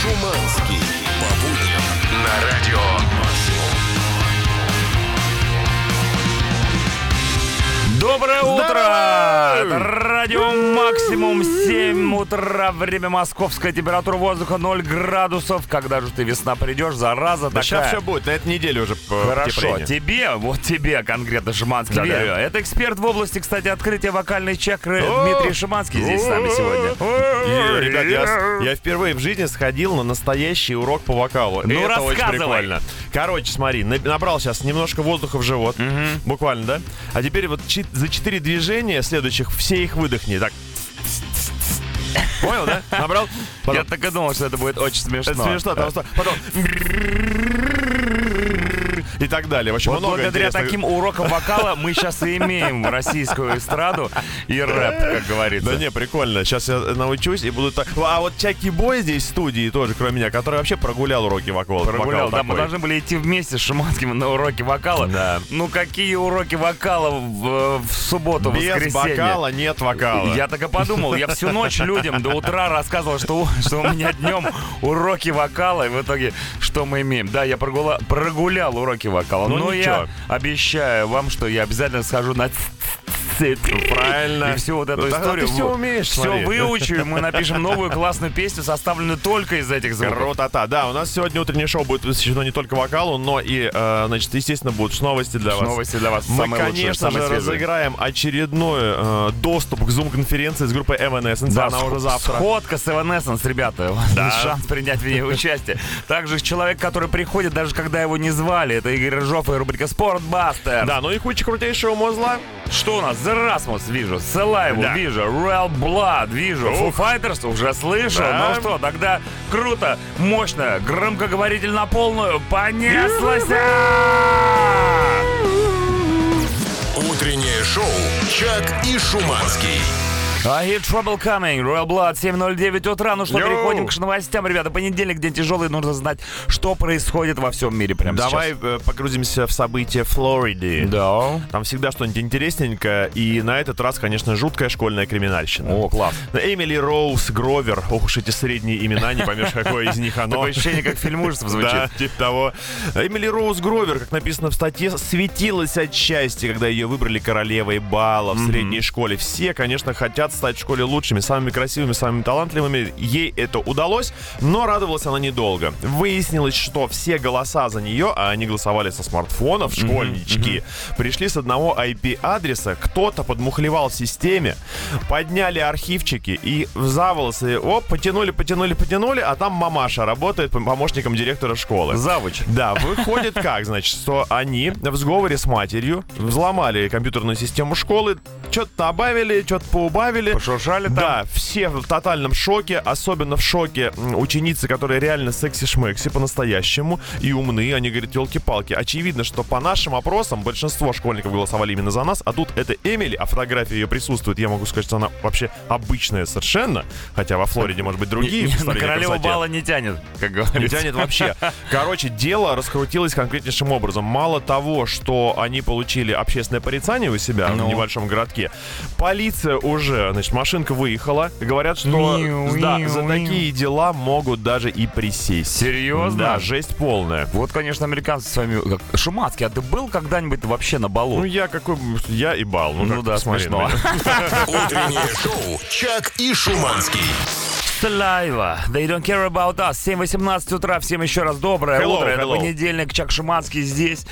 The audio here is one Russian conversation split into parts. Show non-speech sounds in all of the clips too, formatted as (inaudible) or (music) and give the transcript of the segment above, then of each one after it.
Шуманский. По будням на радио Доброе утро! Это Радио Максимум 7 утра, время московская, температура воздуха 0 градусов. Когда же ты весна придешь, зараза Да такая. сейчас все будет, на этой неделе уже по- Хорошо, потепление. тебе, вот тебе конкретно, Шиманский, Да-да. верю. Это эксперт в области, кстати, открытия вокальной чакры О! Дмитрий Шиманский здесь с нами сегодня. Ребят, я, с- я впервые в жизни сходил на настоящий урок по вокалу. Ну, Это очень рассказывай. прикольно. Короче, смотри, на- набрал сейчас немножко воздуха в живот. Буквально, да? А теперь вот чи- за четыре движения следующих все их выдохни. Так. Понял, да? Набрал? Я Потом. так и думал, что это будет очень смешно. Это смешно, потому что потом и так далее. В общем, Вот много благодаря интересных- таким урокам вокала мы сейчас и имеем российскую эстраду и рэп, как говорится. Да не, прикольно. Сейчас я научусь и буду так. А вот Чаки Бой здесь в студии тоже, кроме меня, который вообще прогулял уроки вокала. Прогулял, да, мы должны были идти вместе с Шиманским на уроки вокала. Да. Ну какие уроки вокала в, в субботу, Без воскресенье? вокала нет вокала. Я так и подумал, я всю ночь людям до утра рассказывал, что, что у меня днем уроки вокала, и в итоге что мы имеем? Да, я прогула- прогулял уроки вокала, Ну, но ничего. я обещаю вам, что я обязательно схожу на цит. Правильно. И всю вот эту Ну, тогда историю ты всё умеешь, все смотри. выучу, и мы напишем новую классную песню, составленную только из этих звуков. Крутота. Да, у нас сегодня утреннее шоу будет посвящено не только вокалу, но и, э, значит, естественно, будут новости для вас. Новости для вас Мы, самые конечно же, разыграем очередной э, доступ к Zoom-конференции с группой Evanescence. Да, Она уже завтра. Сходка с Evanescence, ребята. (laughs) Да. шанс принять в ней участие. Также человек, который приходит, даже когда его не звали, это Игорь Рыжов и рубрика Спортбастер. Да, ну и куча крутейшего мозла. Что у нас? The Rasmus вижу, Селайву Да. вижу, Real Blood вижу, Foo Ух. Fighters уже слышал. Да. Ну что, тогда круто, мощно, громкоговоритель на полную, понеслась! Утреннее шоу «Чак и Шуманский». I hear trouble coming. Royal Blood, 7.09 утра. Ну что, Йоу. переходим к новостям, ребята. Понедельник, день тяжелый, нужно знать, что происходит во всем мире прямо Давай сейчас. э, погрузимся в события Флориды. Да. Там всегда что-нибудь интересненькое, и на этот раз, конечно, жуткая школьная криминальщина. О, класс. Эмили Роуз Гровер, ох уж эти средние имена, не поймешь, какое из них оно. Такое ощущение, как фильм ужасов звучит. Да, типа того. Эмили Роуз Гровер, как написано в статье, светилась от счастья, когда ее выбрали королевой бала в средней школе. Все, конечно, хотят стать в школе лучшими, самыми красивыми, самыми талантливыми. Ей это удалось, но радовалась она недолго. Выяснилось, что все голоса за нее, а они голосовали со смартфонов, школьнички, пришли с одного IP-адреса. Кто-то подмухлевал в системе, подняли архивчики и за волосы, оп, потянули, потянули, потянули, а там мамаша работает помощником директора школы. Завуч. Да, выходит как, значит, что они в сговоре с матерью взломали компьютерную систему школы, что-то добавили, что-то поубавили. Пошуршали там. Да, все в тотальном шоке, особенно в шоке ученицы, которые реально секси-шмекси по-настоящему и умные. Они говорят, елки-палки. Очевидно, что по нашим опросам большинство школьников голосовали именно за нас, а тут это Эмили, а фотография ее присутствует. Я могу сказать, что она вообще обычная совершенно, хотя во Флориде, может быть, другие на королеву бала не тянет, как говорится. Не тянет вообще. (laughs) Короче, дело раскрутилось конкретнейшим образом. Мало того, что они получили общественное порицание у себя Ну. в небольшом городке, полиция уже, значит, машинка выехала. Говорят, что Миу, да, миу, за миу. такие дела могут даже и присесть. Серьезно? Да, жесть полная. Вот, конечно, американцы с вами... как- Шумацкий, а ты был когда-нибудь вообще на балу? Ну, я какой... Я и бал. Ну, Ну как да, посмотри на смешно. меня. (laughs) (laughs) Утреннее шоу «Чак и Шуманский». Слайва. They don't care about us. 7.18 утра. Всем еще раз доброе Hello, утро. Это hello. понедельник. Чак Шуманский здесь.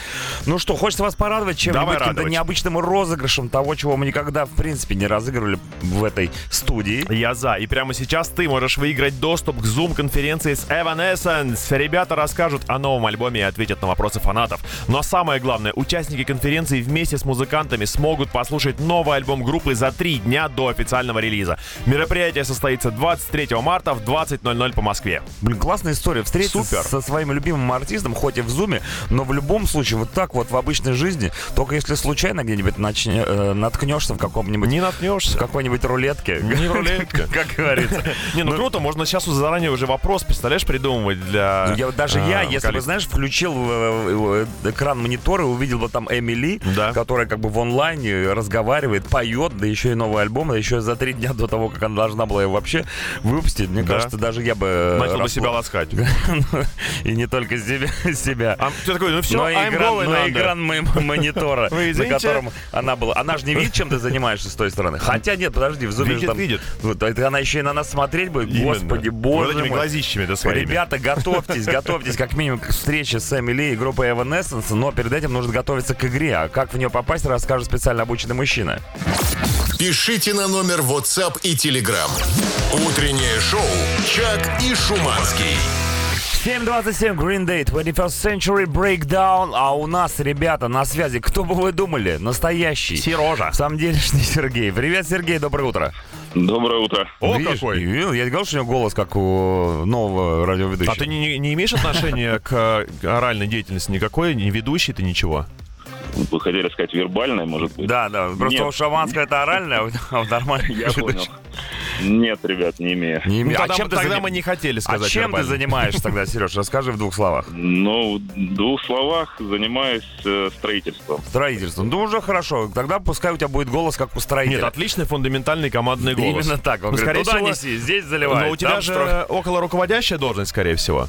Ну что, хочется вас порадовать чем-нибудь, каким-то необычным розыгрышем того, чего мы никогда, в принципе, не разыгрывали в этой студии. Я за. И прямо сейчас ты можешь выиграть доступ к Zoom-конференции с Evanescence. Ребята расскажут о новом альбоме и ответят на вопросы фанатов. Но самое главное, участники конференции вместе с музыкантами смогут послушать новый альбом группы за три дня до официального релиза. Мероприятие состоится 23 марта в 20.00 по Москве. Блин, классная история. Встретиться Супер. со своим любимым артистом, хоть и в зуме, но в любом случае вот так вот в обычной жизни, только если случайно где-нибудь начне- э, наткнешься в каком-нибудь Не в наткнешься. какой-нибудь какой-нибудь рулетке. Не рулетка. (laughs) Как говорится. Не, ну круто, можно сейчас заранее уже вопрос, представляешь, придумывать для... Ну, я, даже я, а, если бы, знаешь, включил э, э, экран монитора и увидел бы там Эмили, которая как бы в онлайне разговаривает, поет, да еще и новый альбом, да еще за три дня до того, как она должна была его вообще выпустить, мне Да. кажется, даже я бы... э, Начал бы себя ласкать. (laughs) И не только себя. (laughs) себя. А ты такой, ну все, но I'm экран, going но (laughs) монитора, на котором она была. Она же не видит, чем ты занимаешься с той стороны. Хотя нет, подожди, в зуме же там... видит. Вот, это она еще и на нас смотреть будет. Именно. Господи, Вот боже этими мой. глазищами-то своими. Ребята, готовьтесь, готовьтесь как минимум к встрече с Эмили и группой Evanescence, но перед этим нужно готовиться к игре. А как в нее попасть, расскажет специально обученный мужчина. Пишите на номер WhatsApp и Telegram. Утреннее шоу «Чак и Шуманский». 7.27, Green Day, 21st Century Breakdown. А у нас, ребята, на связи, кто бы вы думали, настоящий. Сережа. Сам делишный (laughs) Сергей. Привет, Сергей, доброе утро. Доброе утро. О, Видишь, какой. видел? Я говорил, что у него голос как у нового радиоведущего. А ты не, не- имеешь отношения к э, оральной деятельности никакой? Не ведущий ты ничего? Вы хотели сказать вербальное, может быть? Да, да, просто Нет. у шаманская это оральная, а в нормальной Я понял. Нет, ребят, не имею. Не Ну, име- тогда а чем ты тогда заним- мы не хотели А сказать чем ты вербально. занимаешься тогда, Сереж? Расскажи в двух словах. Ну, в двух словах занимаюсь э, строительством. Строительством. Ну, уже хорошо. Тогда пускай у тебя будет голос, как у Нет, строителя. отличный фундаментальный командный голос. Именно так. Он Ну, говорит, туда всего, неси, здесь заливай. Но у тебя же строй». около руководящая должность, скорее всего.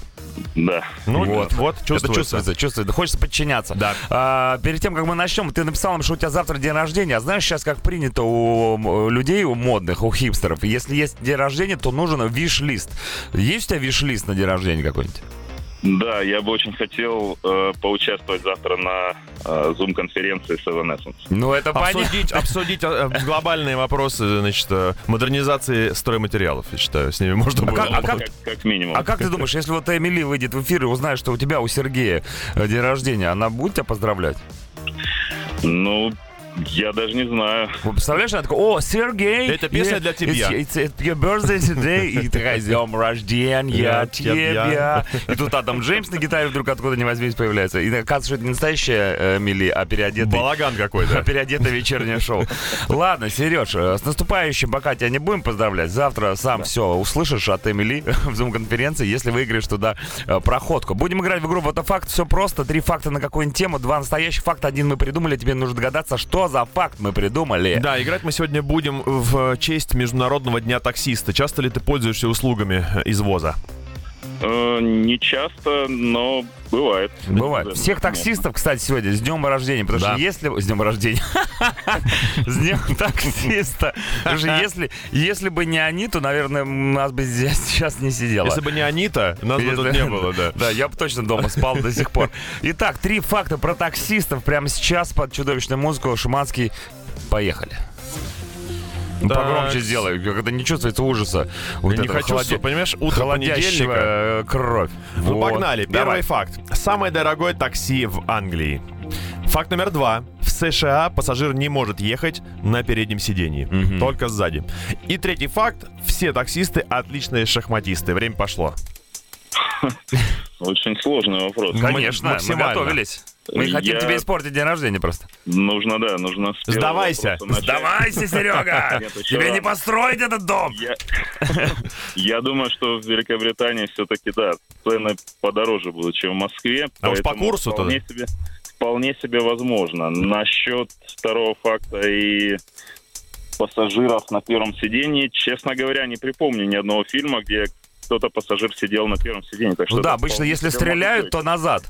Да. Ну Вот, вот, Это чувствуется. чувствуется, чувствуется. Хочется подчиняться. Да. А, перед тем, как мы начнем, ты написал нам, что у тебя завтра день рождения. А знаешь, сейчас как принято у людей, у модных, у хипстеров, если есть день рождения, то нужен виш-лист. Есть у тебя виш-лист на день рождения какой-нибудь? Да, я бы очень хотел э, поучаствовать завтра на э, Zoom-конференции с Evanescence. Ну, это понятно. Обсудить, обсудить э, глобальные вопросы, значит, э, модернизации стройматериалов, я считаю, с ними можно А было. как- а бы. как- Как, как минимум. А как ты думаешь, если вот Эмили выйдет в эфир и узнает, что у тебя, у Сергея э, день рождения, она будет тебя поздравлять? Ну, я даже не знаю. Вот представляешь, она такая, о, Сергей! Это песня для тебя». It's, it's, your birthday today. И такая, с днем рождения Я тебя. И тут Адам Джеймс на гитаре вдруг откуда ни возьмись появляется. И оказывается, что это не настоящая э, Мили, а переодетый Балаган какой-то. (laughs) Переодетое вечернее шоу. Ладно, Сереж, э, с наступающим пока тебя не будем поздравлять. Завтра сам все услышишь от Эмили (laughs) в зум-конференции, если выиграешь туда э, проходку. Будем играть в игру «Вот это факт». Все просто. Три факта на какую-нибудь тему. Два настоящих факта. Один мы придумали. Тебе нужно догадаться, что за факт мы придумали. Да, играть мы сегодня будем в честь Международного дня таксиста. Часто ли ты пользуешься услугами извоза? Э, не часто, но бывает. Бывает. Всех таксистов, кстати, сегодня с днем рождения. Потому Да. что если... С днем рождения. (laughs) С днем таксиста. Потому что если, если бы не они, то, наверное, нас бы здесь (laughs) сейчас не сидело. Если бы не Анита, нас бы тут не было, да. (laughs) Да, я бы точно дома спал до сих пор. Итак, три факта про таксистов прямо сейчас под чудовищную музыку. Шуманский, поехали. Ну, Так. Погромче сделай, как это не чувствуется ужаса. Вот не хочу, холоде- понимаешь, утро понедельника. э, кровь. Ну, Вот. погнали. Давай. Первый факт. Самое дорогое такси в Англии. Факт номер два. В США пассажир не может ехать на переднем сидении, Мгм. только сзади. И третий факт. Все таксисты отличные шахматисты. Время пошло. (laughs) Очень сложный вопрос. Конечно, мы максимально. готовились. Мы Я- хотим тебе испортить день рождения просто. Нужно, да, нужно Сдавайся. Сдавайся, Серега! (laughs) Нет, Тебе не построить этот дом! Я, (laughs) я думаю, что в Великобритании все-таки, да, цены подороже будут, чем в Москве. А уж по курсу вполне себе, вполне себе возможно. Насчет второго факта и пассажиров на первом сидении, честно говоря, не припомню ни одного фильма, где кто-то пассажир сидел на первом сидении. Так что Ну да, обычно, если стреляют, то назад.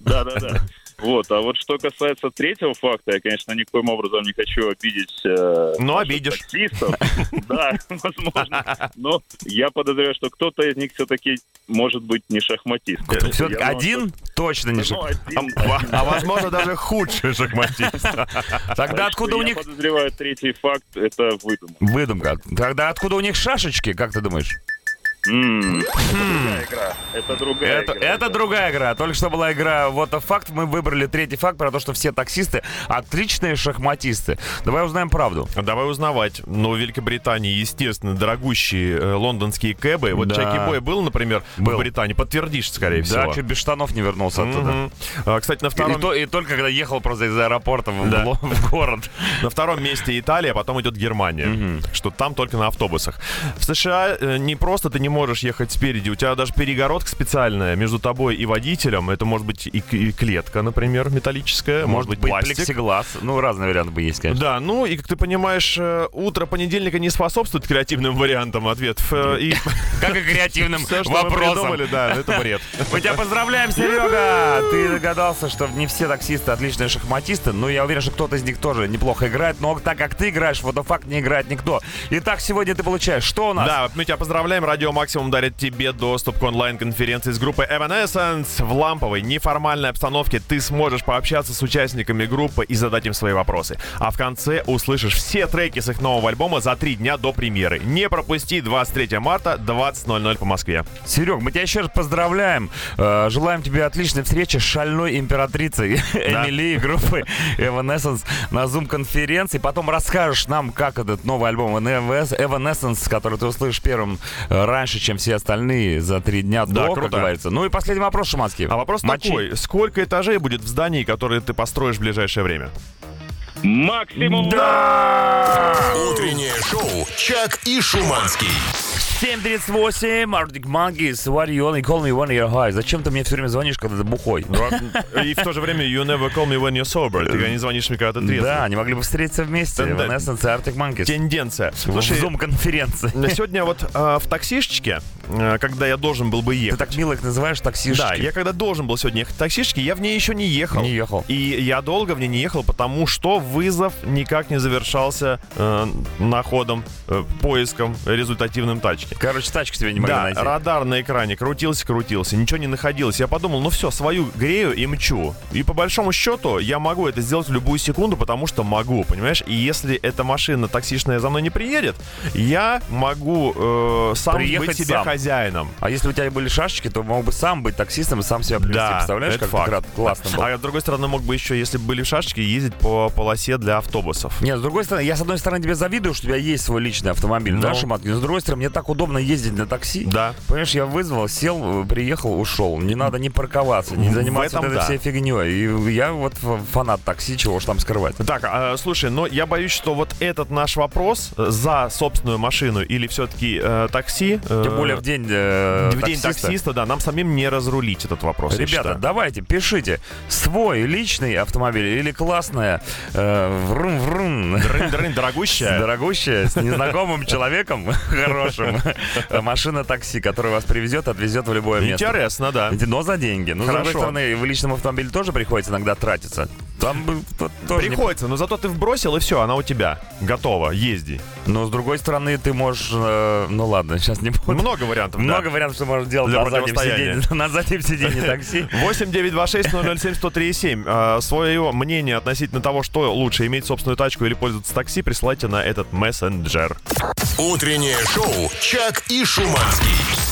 Да, да, да. Вот, а вот что касается третьего факта, я, конечно, никоим образом не хочу обидеть э, Но наших обидишь. таксистов. (laughs) Да, возможно. Но я подозреваю, что кто-то из них все-таки может быть не шахматист. Все-таки Я один точно не. Ну, один, (laughs) А, возможно даже худший шахматист. (laughs) Тогда откуда у я них... подозреваю, третий факт — это выдумка. Выдумка. Тогда откуда у них шашечки, как ты думаешь? М, Другая игра. Это другая Это, игра. это другая игра. Только что была игра Вот a факт. Мы выбрали третий факт про то, что все таксисты отличные шахматисты. Давай узнаем правду. Давай узнавать. Ну, в Великобритании, естественно, дорогущие э, лондонские кэбы. Вот Да. Чаки Бой был, например, Был. в Британии. Подтвердишь, скорее Да, всего. чуть без штанов не вернулся оттуда. Мгм. А, Кстати, на И, втором, то- и только когда ехал просто из аэропорта в, Да. Ло- в город. (laughs) на втором месте Италия, а потом идет Германия. Что там только на автобусах. В США э, не просто ты не можешь ехать спереди, у тебя даже перегородка специальная между тобой и водителем. Это может быть и, и клетка, например, металлическая, может, быть, пластик. плексиглаз. Ну, разные варианты бы есть, конечно. Да, ну и как ты понимаешь, э, утро понедельника не способствует креативным вариантам ответов. э, И Как и (laughs) креативным все, вопросам. придумали, да, это бред. (laughs) Мы тебя поздравляем, Серега! Ты догадался, что не все таксисты отличные шахматисты, но я уверен, что кто-то из них тоже неплохо играет, но так как ты играешь, вот факт не играет никто. Итак, сегодня ты получаешь что у нас? Да, мы тебя поздравляем. Радио Максимум дарит тебе доступ к онлайн-конференции с группой Evanescence. В ламповой, неформальной обстановке ты сможешь пообщаться с участниками группы и задать им свои вопросы. А в конце услышишь все треки с их нового альбома за три дня до премьеры. Не пропусти 23 марта, 20.00 по Москве. Серег, мы тебя еще раз поздравляем. Э, Желаем тебе отличной встречи с шальной императрицей (laughs) Эмили и группы Evanescence на Zoom-конференции. Потом расскажешь нам, как этот новый альбом Evanescence, который ты услышишь первым э, раньше, чем все остальные, за три дня Да, до, как круто. говорится. Ну и последний вопрос, Шуманский. А вопрос Мочи. такой. Сколько этажей будет в здании, которое ты построишь в ближайшее время? Максимум. Утреннее шоу «Чак и Шуманский». 738, Arctic Monkeys, what you only call me when you're high. Зачем ты мне все время звонишь, когда ты бухой? И в то же время you never call me when you're sober. Ты не звонишь мне, когда ты трезвый. Да, они могли бы встретиться вместе. Да. Evanescence и Arctic Monkeys. Тенденция. В Слушай, Zoom-конференции. сегодня вот э, в таксишечке, э, когда я должен был бы Ты ехать, так мило их называешь таксишки. Да, я когда должен был сегодня ехать в таксишке, я в ней еще не ехал. Не ехал. И я долго в ней не ехал, потому что вызов никак не завершался э, находом, э, поиском результативным тачки. Короче, тачку тебе не могли Да, найти. радар на экране крутился, крутился, ничего не находилось. Я подумал, ну все, свою грею и мчу. И по большому счету я могу это сделать в любую секунду, потому что могу, понимаешь? И если эта машина таксишная за мной не приедет, я могу э, сам Приехать быть себе сам. хозяином. А если у тебя были шашечки, то мог бы сам быть таксистом и сам себя привезти. Да, Представляешь, это как факт. рад- классно было. А с другой стороны, мог бы еще, если бы были шашечки, ездить по полосе для автобусов. Нет, с другой стороны, я с одной стороны тебе завидую, что у тебя есть свой личный автомобиль, Ну. да, Шиматки? Но с другой стороны, мне так удобно ездить на такси. Да. Понимаешь, я вызвал, сел, э, приехал, ушел. Не надо не парковаться, не заниматься этой да. всей фигней. И я вот фанат такси, чего уж там скрывать. Так, а, слушай, но я боюсь, что вот этот наш вопрос э, за собственную машину или все-таки э, такси... э, Тем более в день, э, в день таксиста. таксиста, да, нам самим не разрулить этот вопрос. Ребята, давайте, пишите. Свой личный автомобиль или классная э. Дрын-дрын, дорогущая. Дорогущая, с незнакомым человеком, (laughs) хорошим, (laughs) машина-такси, которая вас привезет, отвезет в любое место. Интересно, да. Но за деньги. Но, с другой стороны, в личном автомобиле тоже приходится иногда тратиться. Там тоже не- Приходится, но зато ты вбросил, и все, она у тебя. Готова, езди. Но, с другой стороны, ты можешь... э, ну ладно, сейчас не буду. Много вариантов, да. Много вариантов, что можно делать Для на заднем, противостояния. сиденье, (laughs) на заднем сиденье такси. 8 926 007 103 7. А, Свое мнение относительно того, что лучше, иметь собственную тачку или пользоваться такси, присылайте на этот мессенджер. Утреннее шоу «Чак и Шуманский».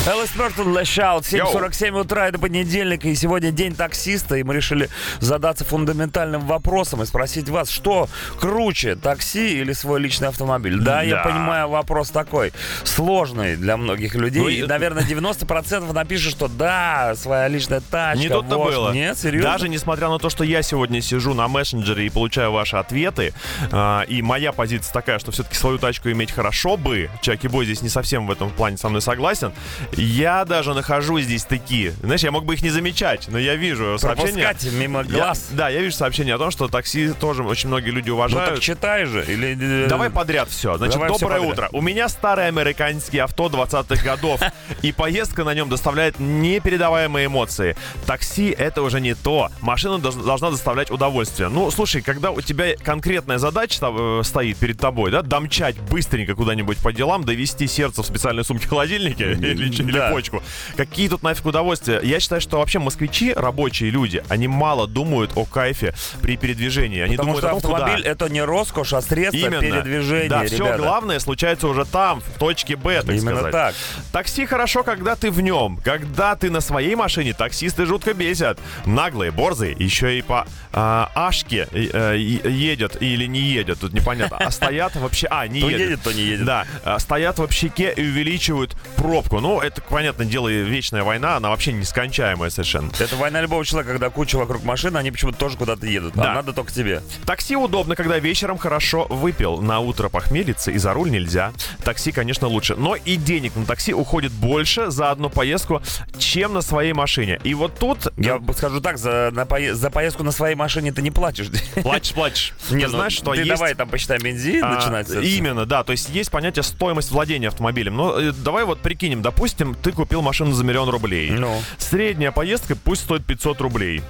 Элис Мертон Лэшаут, 7.47 утра, это понедельник, и сегодня день таксиста, и мы решили задаться фундаментальным вопросом и спросить вас, что круче, такси или свой личный автомобиль? Да, я Да. понимаю, вопрос такой сложный для многих людей, Ну, и, и- наверное, (laughs) 90% напишут, что да, своя личная тачка. Не тут-то вот. было. Нет, серьезно? Даже несмотря на то, что я сегодня сижу на мессенджере и получаю ваши ответы, а, и моя позиция такая, что все-таки свою тачку иметь хорошо бы, Чаки Бой здесь не совсем в этом плане со мной согласен, я даже нахожу здесь такие. Знаешь, я мог бы их не замечать, но я вижу сообщения. Пропускать мимо Я- глаз. да, я вижу сообщение о том, что такси тоже очень многие люди Ну уважают. так читай же, или... э, Давай подряд все. Значит, Давай доброе подряд. утро. У меня старое американское авто 20-х годов, (laughs) и поездка на нем доставляет непередаваемые эмоции. Такси — это уже не то. Машина должна, доставлять удовольствие. Ну, слушай, когда у тебя конкретная задача э, стоит перед тобой, да, домчать быстренько куда-нибудь по делам, довести сердце в специальной сумке-холодильнике (laughs) или, почку. Какие тут нафиг удовольствия? Я считаю, что вообще москвичи, рабочие люди, они мало думают о кайфе при передвижении. Они Потому думают что том, куда. автомобиль это не роскошь, а средство Именно. передвижения, Да, все ребята. главное случается уже там, в точке Б, так Именно сказать. так. Такси хорошо, когда ты в нем. Когда ты на своей машине, таксисты жутко бесят. Наглые, борзые, еще и по а, ашке э, е- едет или не едет, тут непонятно. А стоят вообще... А, не едет. едет, то не едет. Да, а, стоят в общаке и увеличивают пробку. Ну, это, понятное дело, вечная война, она вообще нескончаемая совершенно. Это война любого человека, когда куча вокруг машины, они почему-то тоже куда-то едут. Да. А надо только тебе. Такси удобно, когда вечером хорошо выпил. На утро похмелиться и за руль нельзя. Такси, конечно, лучше. Но и денег на такси уходит больше за одну поездку, чем на своей машине. И вот тут... Я скажу так, за, на пое- за поездку на своей машине ты не платишь. (laughs) Плачешь, плачешь. (laughs) Не, ну, знаешь, что ты есть... давай там посчитай бензин, А, начинается. Именно, да. То есть есть понятие стоимость владения автомобилем. Но э, давай вот прикинем, допустим, ты купил машину за миллион рублей. Ну. Средняя поездка пусть стоит 500 рублей.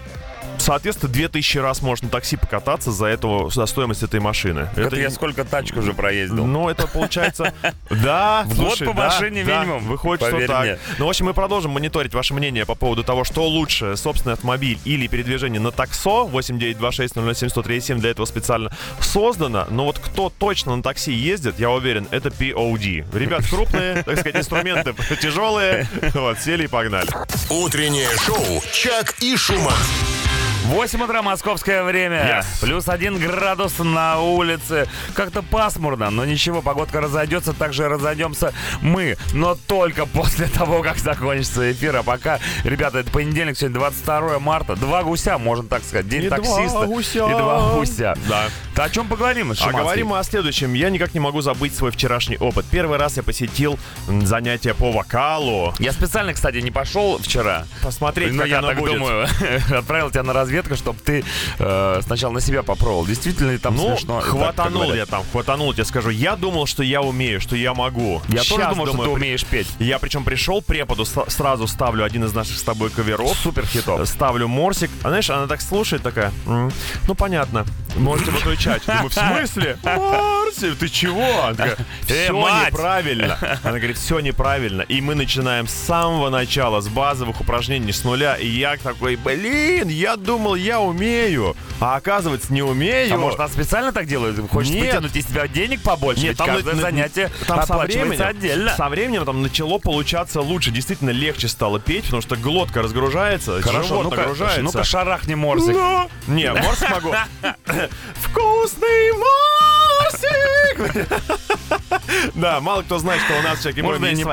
Соответственно, 2000 раз можно на такси покататься за, эту, за стоимость этой машины. Это я сколько тачку уже проездил. Ну, это получается... (laughs) Да, В год по машине минимум, Выходит, что так. Ну, в общем, мы продолжим мониторить ваше мнение по поводу того, что лучше, собственный автомобиль или передвижение на таксо. 8926 для этого специально создано. Но вот кто точно на такси ездит, я уверен, это POD. Ребят, крупные, (laughs) так сказать, инструменты тяжелые. Вот, сели и погнали. Утреннее шоу «Чак и Шуманский». 8 утра московское время. Yes. Плюс один градус на улице. Как-то пасмурно, но ничего, погодка разойдется, также разойдемся мы. Но только после того, как закончится эфир. А пока, ребята, это понедельник, сегодня 22 марта. Два гуся, можно так сказать. День И два таксиста. гуся. И два гуся. Да. Да о чем поговорим, А Шуманский? говорим мы о следующем. Я никак не могу забыть свой вчерашний опыт. Первый раз я посетил занятия по вокалу. Я специально, кстати, не пошел вчера. Посмотреть, Ну, как я оно так будет. думаю. (laughs) Отправил тебя на разведку, чтобы ты э, сначала на себя попробовал. Действительно ли там Ну, смешно? Так, хватанул говорят. я там, хватанул, я скажу. Я думал, что я умею, что я могу. Я Щас тоже думал, что думаю, ты при- умеешь петь. Я причем пришел преподу, сразу ставлю один из наших с тобой каверов. Супер хитов. Ставлю Морсик. А знаешь, она так слушает такая. «М, Ну, понятно. Можете выключать. Думаю, в (laughs) смысле? Морсик, ты чего? Она такая, (laughs) Э, все мать!» неправильно. Она говорит, все неправильно. И мы начинаем с самого начала, с базовых упражнений, с нуля. И я такой, блин, я думал, я умею. А оказывается, не умею. А может, она специально так делает? Хочет Нет. притянуть из тебя денег побольше? Нет, Ведь там каждое на- занятие там со временем, отдельно. Со временем там начало получаться лучше. Действительно легче стало петь, потому что глотка разгружается, Хорошо, живот ну-ка, нагружается. ну-ка шарахни морсик. Да. Не, морсик могу. (laughs) Вкусный морсик! Да, мало кто знает, что у нас всякие Можно не,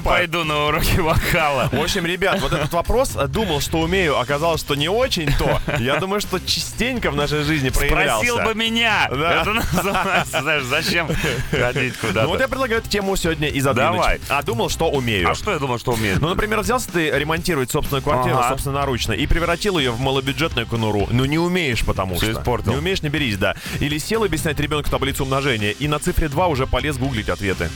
пойду на уроки вокала? В общем, ребят, вот этот вопрос, э, думал, что умею, оказалось, что не очень то. Я думаю, что частенько в нашей жизни проявлялся. Просил бы меня. Да. Это называется, знаешь, зачем ходить куда-то? Ну вот я предлагаю эту тему сегодня и задвинуть. Давай. А думал, что умею. А что я думал, что умеет? Ну, например, взялся ты ремонтировать собственную квартиру собственноручно и превратил ее в малобюджетную конуру. Ну, не умеешь, потому что. испортил. Не умеешь, не берись, да. Или сел объяснять ребенку таблицу умножения, и на цифре 2 уже полез гуглить ответы.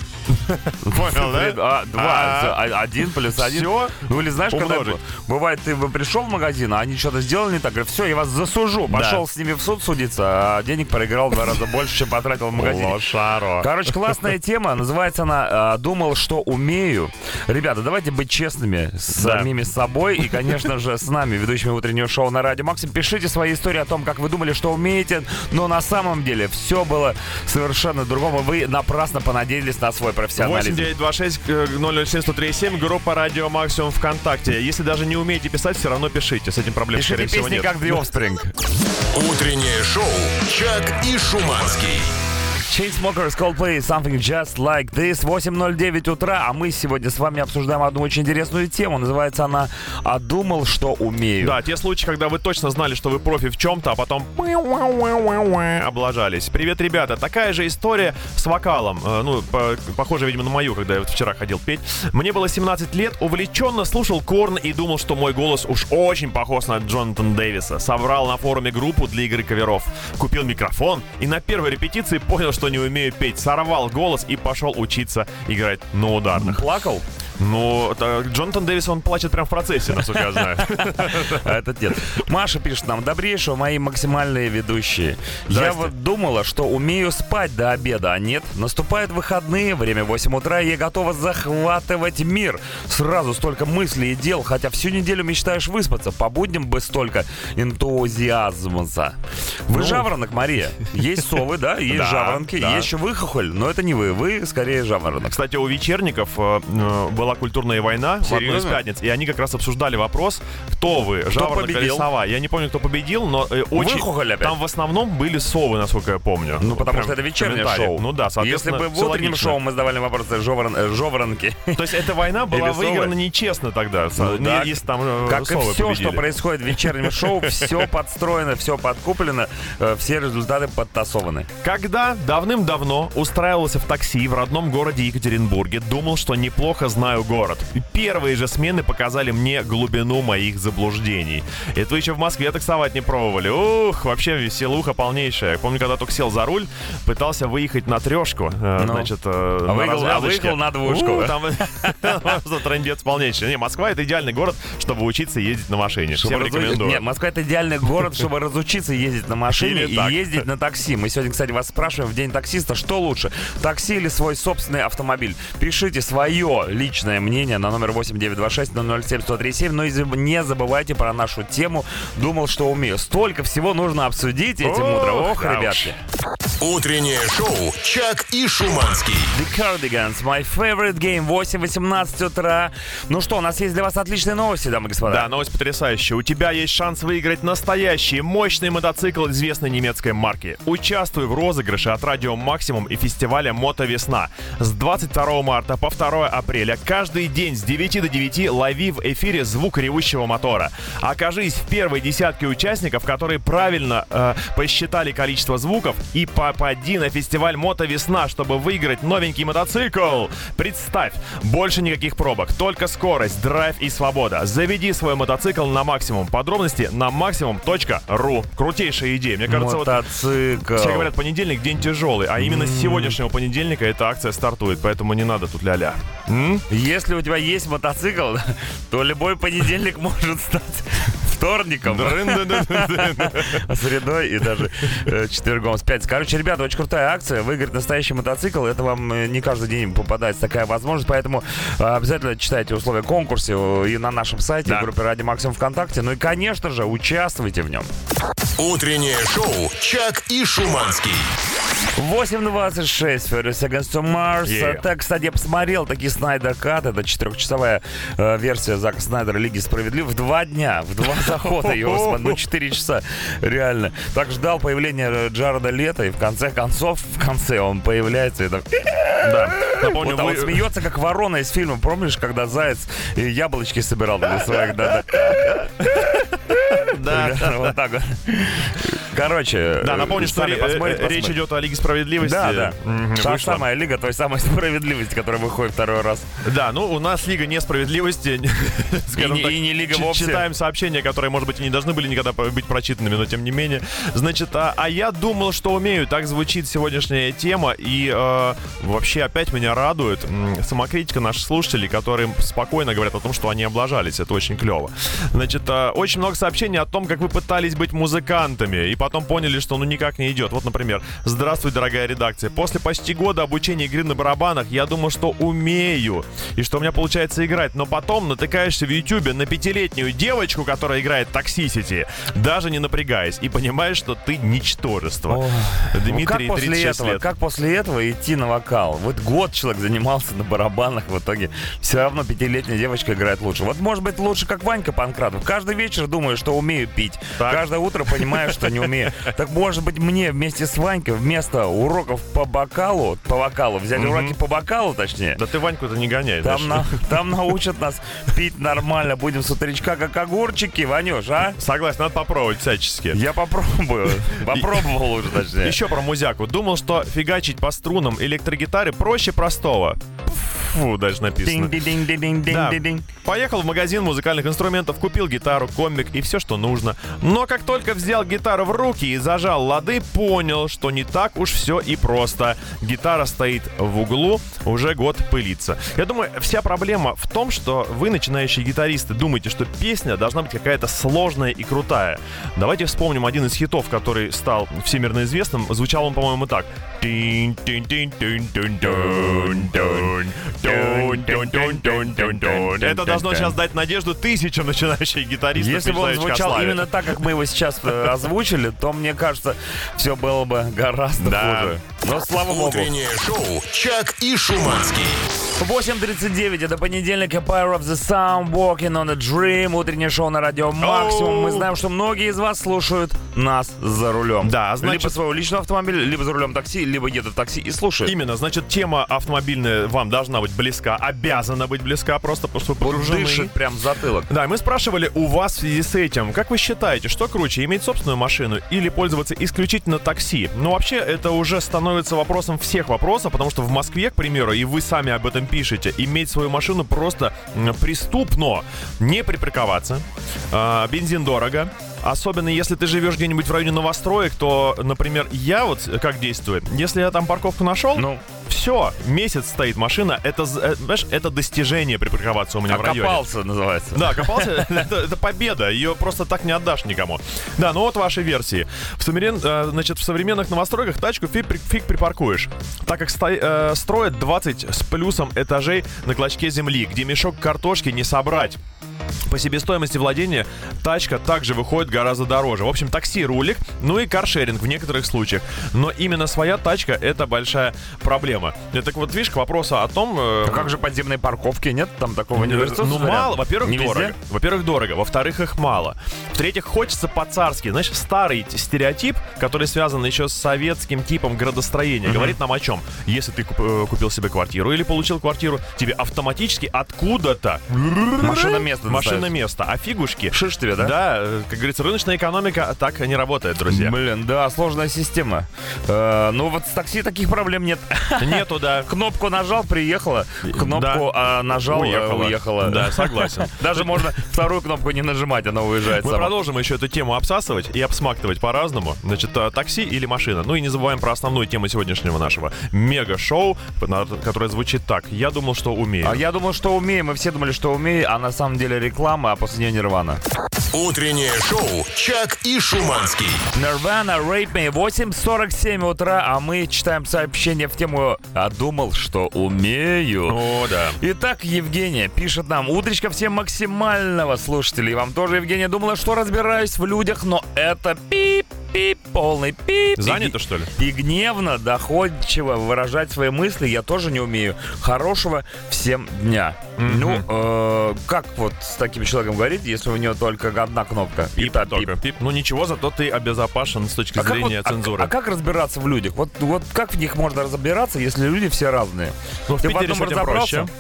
(laughs) Понял, да? А, два. А. А- Один плюс один. Всё. Ну или знаешь, когда Умножить. бывает, ты пришел в магазин, а они что-то сделали не так, говорят, все, я вас засужу. Да. Пошел с ними в суд судиться, а денег проиграл в два раза больше, чем потратил в магазине. Лошаро. Короче, классная тема. Называется она а, «Думал, что умею». Ребята, давайте быть честными с Да. самими собой и, конечно же, с нами, ведущими утреннего шоу на Радио Максим. Пишите свои истории о том, как вы думали, что умеете, но на самом деле все было совершенно другому. Вы напрасно понадеялись на свой профессионализм. 8926 007 137 группа Радио Максимум ВКонтакте. Если даже не умеете писать, все равно пишите. С этим проблем, Пишите скорее всего, песни, нет. как The Offspring. Утреннее шоу «Чак и Шуманский». Chainsmokers, Coldplay, Something Just Like This, 8.09 утра, а мы сегодня с вами обсуждаем одну очень интересную тему. Называется она «А думал, что умею». Да, те случаи, когда вы точно знали, что вы профи в чем-то, а потом облажались. Привет, ребята. Такая же история с вокалом. Э, Ну, по- похоже, видимо, на мою, когда я вот вчера ходил петь. Мне было 17 лет, увлеченно слушал Корн и думал, что мой голос уж очень похож на Джонатана Дэвиса. Собрал на форуме группу для игры каверов. Купил микрофон и на первой репетиции понял, что не умею петь. Сорвал голос и пошел учиться играть на ударных. Плакал? Ну, так, Джонатан Дэвис, он плачет прям в процессе, насколько я знаю. (laughs) А этот нет. Маша пишет нам, добрейшего, мои максимальные ведущие. Я вот думала, что умею спать до обеда, а нет. Наступают выходные, время 8 утра, и я готова захватывать мир. Сразу столько мыслей и дел, хотя всю неделю мечтаешь выспаться. По будням бы столько энтузиазма. Вы жаворонок, Мария. Есть совы, да, есть Ну. Да, жаворонки, да. есть еще выхохоль, но это не вы, вы скорее жаворонок. Кстати, у вечерников э, э, была культурная война в одну из пятниц, и они как раз обсуждали вопрос, кто вы, жаворонок или сова. Я не помню, кто победил, но э, очень... Выхухоль опять? Там в основном были совы, насколько я помню. Ну, потому Прям что это вечернее шоу. Ну да, Если бы в утреннем шоу мы задавали жаворон- э, жаворонки, То есть эта война (laughs) была Или совы? выиграна нечестно тогда, Ну не- да. если там Как и все, победили. что происходит в вечернем шоу, (laughs) все подстроено, все подкуплено, э, все результаты подтасованы. Когда давным-давно устраивался в такси в родном городе Екатеринбурге, думал, что неплохо знаю город. Первые же смены показали мне глубину моих заблуждений. Это вы еще в Москве таксовать не пробовали. Ух, вообще веселуха полнейшая. Помню, когда только сел за руль, пытался выехать на трешку. э, Ну. Значит, э, на выехал- а выехал на двушку. У, Там (laughs) просто трендец полнейший. Не, Москва это идеальный город, чтобы учиться ездить на машине. Всем рекомендую. Нет, Москва это идеальный город, чтобы разучиться ездить на машине Или и так. ездить на такси. Мы сегодня, кстати, вас спрашиваем в день таксиста, что лучше, такси или свой собственный автомобиль. Пишите свое личное мнение на номер 8926 007 1037, но не забывайте про нашу тему. Думал, что умею. Столько всего нужно обсудить этим утром. Ох, ребятки. Утреннее шоу «Чак и Шуманский». The Cardigans, my favorite game, 8.18 утра. Ну что, у нас есть для вас отличные новости, дамы и господа. Да, новость потрясающая. У тебя есть шанс выиграть настоящий мощный мотоцикл известной немецкой марки. Участвуй в розыгрыше от Радио Максимум и фестиваля Мото Весна. С 22 марта по 2 апреля каждый день с 9 до 9 лови в эфире звук ревущего мотора. Окажись в первой десятке участников, которые правильно э, посчитали количество звуков и попади на фестиваль Мото Весна, чтобы выиграть новенький мотоцикл. Представь, больше никаких пробок, только скорость, драйв и свобода. Заведи свой мотоцикл на максимум. Подробности на максимум.ру. Крутейшая идея. Мне кажется, вот Мотоцикл. все говорят, понедельник день тяжелый, а именно с сегодняшнего понедельника эта акция стартует, поэтому не надо тут ля-ля. М? Если у тебя есть мотоцикл, (laughs) то любой понедельник может стать вторником, средой и даже э, четвергом с пятницы. Короче, ребята, очень крутая акция. Выиграть настоящий мотоцикл. Это вам э, не каждый день попадается такая возможность. Поэтому э, обязательно читайте условия конкурса и на нашем сайте, Да. в группе Ради Максимум ВКонтакте. Ну и, конечно же, участвуйте в нем. Утреннее шоу «Чак и Шуманский». 8.26, 30 Seconds to Mars. Yeah. Так, кстати, я посмотрел таки Снайдер Кат. Это четырехчасовая э, версия Зака Снайдера Лиги Справедливых. В два дня, в два (laughs) захода его смотрел. Ну, 4 часа, реально. Так ждал появления э, Джареда Лето, и в конце концов, в конце он появляется и так... Да. Напомню, (laughs) Вот, а он вы- смеется, как ворона из фильма. Помнишь, когда заяц яблочки собирал для своих... Да, Да. (laughs) да. Вот так вот. Короче, Да, э, напомню, что посмотрите, э, речь идет о Лиге Справедливости. Да, да. Та вышла. самая лига той самой (laughs) справедливости, которая выходит второй раз. Да, ну у нас Лига Несправедливости. (laughs) скажем не- так, и не Лига вовсе. Читаем сообщения, которые, может быть, и не должны были никогда быть прочитанными, но тем не менее. Значит, а, а я думал, что умею. Так звучит сегодняшняя тема. И э, вообще опять меня радует самокритика наших слушателей, которые спокойно говорят о том, что они облажались. Это очень клево. Значит, э, очень много сообщений о том, как вы пытались быть музыкантами, и потом поняли, что ну никак не идет. Вот, например, «Здравствуй, дорогая редакция. После почти года обучения игры на барабанах я думал, что умею, и что у меня получается играть, но потом натыкаешься в Ютубе на пятилетнюю девочку, которая играет Toxicity, даже не напрягаясь, и понимаешь, что ты ничтожество. Дмитрий, Ну, как после 36 этого, лет. как после этого идти на вокал? Вот год человек занимался на барабанах, в итоге все равно пятилетняя девочка играет лучше. Вот может быть лучше, как Ванька Панкратов. Каждый вечер думаю, что умею пить. Так. Каждое утро понимаю, что не умею. (laughs) Так может быть мне вместе с Ванькой вместо уроков по вокалу, по вокалу, взять уроки по вокалу, точнее, Да ты Ваньку-то не гоняй. Там, на, там научат нас пить нормально. Будем с утречка как огурчики, Ванюш, а? Согласен, надо попробовать всячески. Я попробую. (laughs) Попробовал уже, точнее. Еще про музяку. Думал, что фигачить по струнам электрогитары проще простого. Фу, дальше написано. Да. Поехал в магазин музыкальных инструментов, купил гитару, комбик и все, что нужно. Но как только взял гитару в руки и зажал лады, понял, что не так уж все и просто. Гитара стоит в углу, уже год пылится. Я думаю, вся проблема в том, что вы, начинающие гитаристы, думаете, что песня должна быть какая-то сложная и крутая. Давайте вспомним один из хитов, который стал всемирно известным. Звучал он, по-моему, так. Это должно сейчас дать надежду тысячам начинающих гитаристов. Если бы он звучал именно так, как мы его сейчас озвучили, то, мне кажется, все было бы гораздо хуже. Но слава богу. Утреннее шоу «Чак и Шуманский». 8.39, это понедельник, Empire of the Sun, Walking on a Dream, утреннее шоу на радио Максимум. Мы знаем, что многие из вас слушают нас за рулем. Да, значит- Либо своего личного автомобиля, либо за рулем такси, либо едут в такси и слушают. Именно, значит, тема автомобильная вам должна быть близка, обязана быть близка, просто потому что Вот погружены. дышит прям затылок. Да, мы спрашивали у вас в связи с этим, как вы считаете, что круче, иметь собственную машину или пользоваться исключительно такси? Ну, вообще, это уже становится вопросом всех вопросов, потому что в Москве, к примеру, и вы сами об этом пишете, иметь свою машину просто преступно. Не припарковаться, а, бензин дорого, Особенно если ты живешь где-нибудь в районе новостроек, то, например, я вот как действую. Если я там парковку нашел, Ну. Все, месяц стоит машина, это, з- э, знаешь, это достижение припарковаться у меня в районе. Окопался, называется. Да, копался, (laughs) это, это победа, ее просто так не отдашь никому. Да, ну вот ваши версии. В, современ- э, значит, в современных новостройках тачку фиг, фиг припаркуешь, так как сто- э, строят 20 с плюсом этажей на клочке земли, где мешок картошки не собрать. По себестоимости владения тачка также выходит гораздо дороже. В общем, такси рулик, ну и каршеринг в некоторых случаях. Но именно своя тачка это большая проблема. И Так вот, видишь, к вопросу о том... э, А как же подземные парковки? Нет там такого не ну, мало. Во-первых, дорого. Во-первых, дорого. Во-вторых, их мало. В-третьих, хочется по-царски. Знаешь, старый стереотип, который связан еще с советским типом градостроения, говорит нам о чем? Если ты э, купил себе квартиру или получил квартиру, тебе автоматически откуда-то Машина место машина место. А фигушки... Шиш тебе, да? Да, э, как говорится, рыночная экономика так не работает, друзья. Блин, да, сложная система. Э, ну вот с такси таких проблем нет. (laughs) Нету, да. Кнопку нажал, приехала. Кнопку а, нажал, э, уехала. Да, согласен. (laughs) Даже можно вторую кнопку не нажимать, она уезжает Мы сама. продолжим еще эту тему обсасывать и обсмактывать по-разному. Значит, э, такси или машина. Ну и не забываем про основную тему сегодняшнего нашего мега-шоу, которое звучит так. Я думал, что умею. А я думал, что умеем, мы все думали, что умеем, а на самом деле реклама, а после нее нирвана. Утреннее шоу «Чак и Шуманский». Нирвана, Rape Me, 8.47 утра, а мы читаем сообщение в тему «А думал, что умею». О, да. Итак, Евгения пишет нам. Утречка всем максимального слушателей. Вам тоже, Евгения, думала, что разбираюсь в людях, но это пип пип, полный пип. Занято, И- что ли? И гневно, доходчиво выражать свои мысли я тоже не умею. Хорошего всем дня. Ну, э, как вот с таким человеком говорить, если у него только одна кнопка? Пип Пип-а-пип. только. Пип. Ну ничего, зато ты обезопасен с точки А как, зрения вот- а- цензуры. а как разбираться в людях? Вот, вот как в них можно разбираться, если люди все разные? Ну, в Ты в Питере одном разобрался? проще.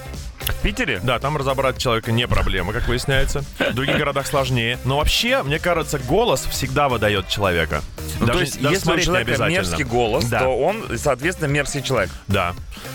В Питере? Да, там разобрать человека не проблема, как выясняется. В других городах сложнее. Но вообще, мне кажется, голос всегда выдает человека. Ну, Даже- то есть, даже если у человека мерзкий голос, Да. то он, соответственно, мерзкий человек. Да.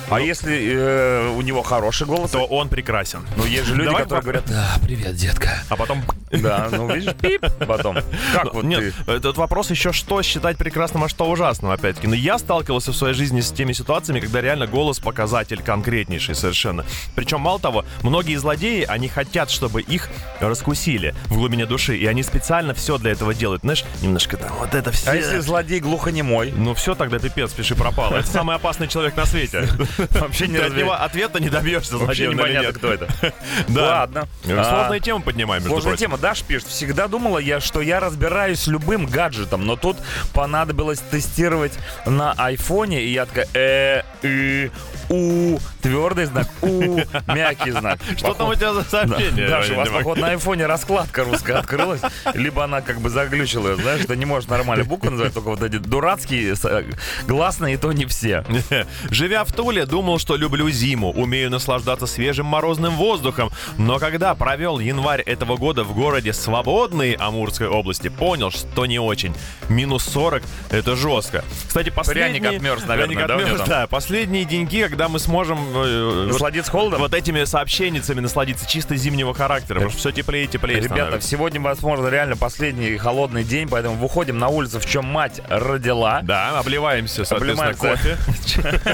А если э, у него хороший голос, То он прекрасен. ну есть же люди, Давай которые говорят, да, привет, детка. А потом... Да, ну видишь, пип, потом. Как вот Нет, этот вопрос еще что считать прекрасным, а что ужасным, опять-таки. Но я сталкивался в своей жизни с теми ситуациями, когда реально голос показатель конкретнейший совершенно. Причем, мало того, многие злодеи, они хотят, чтобы их раскусили в глубине души, и они специально все для этого делают. Знаешь, немножко там вот это все... А если злодей глухонемой? Ну все, тогда пипец, пиши пропало. Это самый опасный человек на свете. (laughs) Вообще не Ты от него ответа не добьешься, Вообще непонятно, кто это. (laughs) Да. Ладно. Сложная А, тему поднимаем, между Сложная тема. Даш пишет, всегда думала я, что я разбираюсь с любым гаджетом, но тут понадобилось тестировать на айфоне, и я такая, э, и, у, твердый знак, у, мягкий знак. (laughs) Что там у тебя за сообщение? Даша, у вас, походу, на айфоне раскладка русская открылась, либо она как бы заглючила, знаешь, ты не можешь нормально буквы называть, только вот эти дурацкие, э, гласные, и то не все. (laughs) Живя в Туле, думал, что люблю зиму, умею наслаждаться свежим морозным воздухом. Но когда провел январь этого года в городе свободной Амурской области, понял, что не очень. Минус 40 — это жестко. Кстати, последние... Пряник отмерз, наверное, да, отмерз, да. Последние деньги, когда мы сможем... э, Насладиться холодом? Вот этими сообщенницами насладиться чисто зимнего характера, потому что все теплее и теплее Ребята, становится. сегодня, возможно, реально последний холодный день, поэтому выходим на улицу, в чем мать родила. Да, обливаемся, соответственно, Обливаемся. кофе.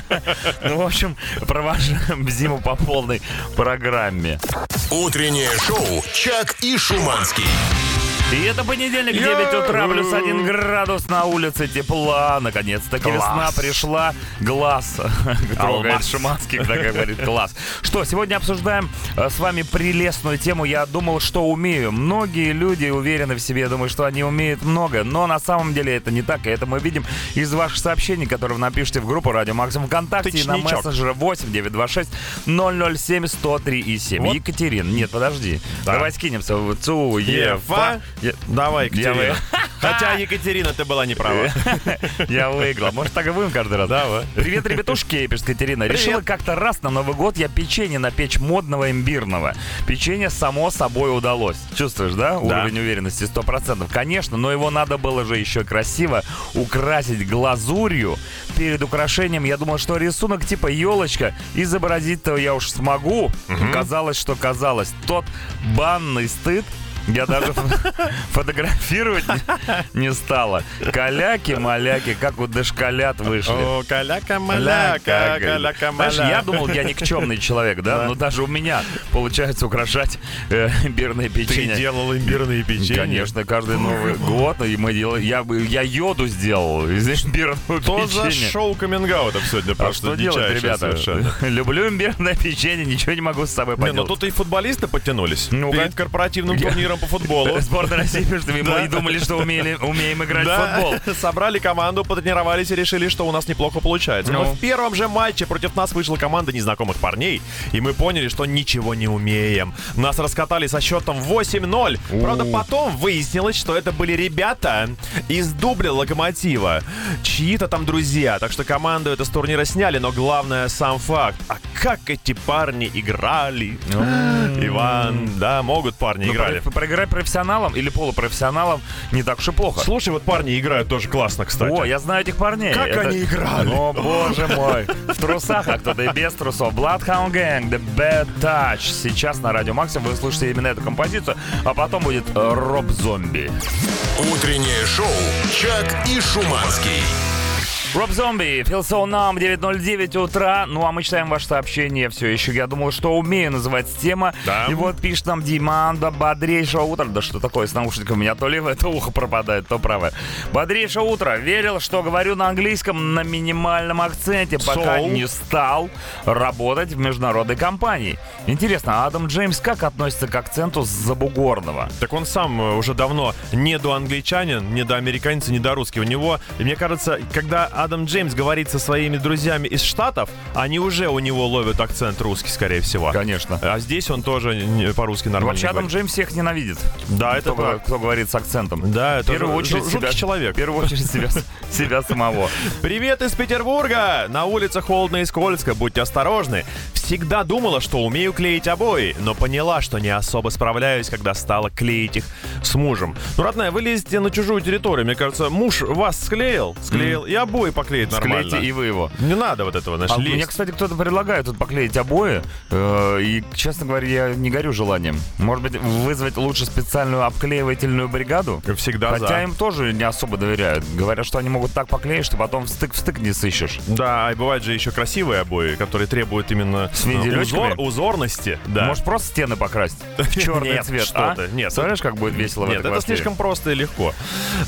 (laughs) Ну, в общем, провожаем зиму по полной программе. Утреннее шоу «Чак и Шуманский». И это понедельник, 9 утра, плюс 1 градус на улице тепла. Наконец-таки весна пришла. Глаз (laughs) трогает. Шуманский, когда говорит глаз. Что, сегодня обсуждаем э, с вами прелестную тему. Я думал, что умею. Многие люди уверены в себе, думают, что они умеют много. Но на самом деле это не так. И это мы видим из ваших сообщений, которые вы напишите в группу Радио Максимум ВКонтакте и на Точничок. мессенджере 8 926 007 103 и 7. Вот. Екатерина, нет, подожди. Да. Давай скинемся в ЦУ, Ева. Ева. Я- Давай, Я Екатерина. вы- (laughs) Хотя, Екатерина, ты была не права. (laughs) Я выиграл. Может, так и будем каждый раз? Давай. Привет, ребятушки, пишет Катерина. Решила как-то раз на Новый год я печенье напечь модного имбирного. Печенье само собой удалось. Чувствуешь, да? Уровень уверенности 100%. Конечно, но его надо было же еще красиво украсить глазурью. Перед украшением я думал, что рисунок типа елочка. Изобразить-то я уж смогу. Казалось, что казалось. Тот банный стыд я даже фо- фотографировать не, стала. Каляки-маляки, как у дошколят вышли. О, каляка-маляка, Знаешь, я думал, я никчемный человек, да? Но даже у меня получается украшать э, имбирное Ты печенье. делал имбирные печенья? Конечно, каждый Новый год, и мы делаем, я, я йоду сделал из имбирного Что за печенья. шоу камингаутов сегодня А просто что делать, ребята? Люблю имбирное печенье, ничего не могу с собой Не, ну поделать. тут и футболисты подтянулись. Перед корпоративным Я- турниром по футболу. (laughs) Сборная России, Да. и думали, что умели, умеем играть в футбол. (laughs) собрали команду, потренировались и решили, что у нас неплохо получается. Но Ну. в первом же матче против нас вышла команда незнакомых парней, и мы поняли, что ничего не умеем. Нас раскатали со счетом 8-0. Правда, потом выяснилось, что это были ребята из дубля Локомотива. Чьи-то там друзья, так что команду это с турнира сняли, но главное сам факт. А как эти парни играли? (gasps) Иван, да, могут парни Ну, играли. Про- проиграть профессионалам или полупрофессионалам не так уж и плохо. Слушай, вот парни играют тоже классно, кстати. О, я знаю этих парней. Как они играли? О, боже мой. В трусах, а кто-то и без трусов. Bloodhound Gang, The Bad Touch. Сейчас на Радио Максимум вы слушаете именно эту композицию, а потом будет э, Роб Зомби. Утреннее шоу «Чак и Шуманский». Роб Зомби, Feel So Numb, 9.09 утра. Ну, а мы читаем ваше сообщение все еще. Я думал, что умею называть тема. Да. И вот пишет нам Диманда, бодрейшего утра. Да что такое с наушниками? У меня то левое, то ухо пропадает, то правое. Бодрейшего утра. Верил, что говорю на английском на минимальном акценте, пока So? не стал работать в международной компании. Интересно, а Адам Джеймс как относится к акценту Забугорного? Так он сам э, уже давно не до англичанин, не до американец, не до русский. У него, мне кажется, когда Адам Джеймс говорит со своими друзьями из Штатов, они уже у него ловят акцент русский, скорее всего. Конечно. А здесь он тоже по-русски нормально Вообще Адам. Джеймс всех ненавидит. Да, это кто, так. кто говорит с акцентом. Да, это В первую очередь себя, человек. В первую очередь себя, себя самого. Привет из Петербурга! На улице холодно и скользко, будьте осторожны. Всегда думала, что умею клеить обои, но поняла, что не особо справляюсь, когда стала клеить их с мужем. Ну, родная, вы лезете на чужую территорию. Мне кажется, муж вас склеил, склеил, и обои поклеить нормально. Склейте и вы его. Не надо вот этого, знаешь, А лезть. мне, кстати, кто-то предлагает тут поклеить обои. э, и, честно говоря, я не горю желанием. Может быть, вызвать лучше специальную обклеивательную бригаду? Всегда Хотя за. им тоже не особо доверяют. Говорят, что они могут так поклеить, что потом стык в стык не сыщешь. Да, и бывают же еще красивые обои, которые требуют именно С узор- узорности. Да. Может, просто стены покрасить (laughs) в черный цвет, что а? нет. Представляешь, как будет весело Нет, это слишком просто и легко.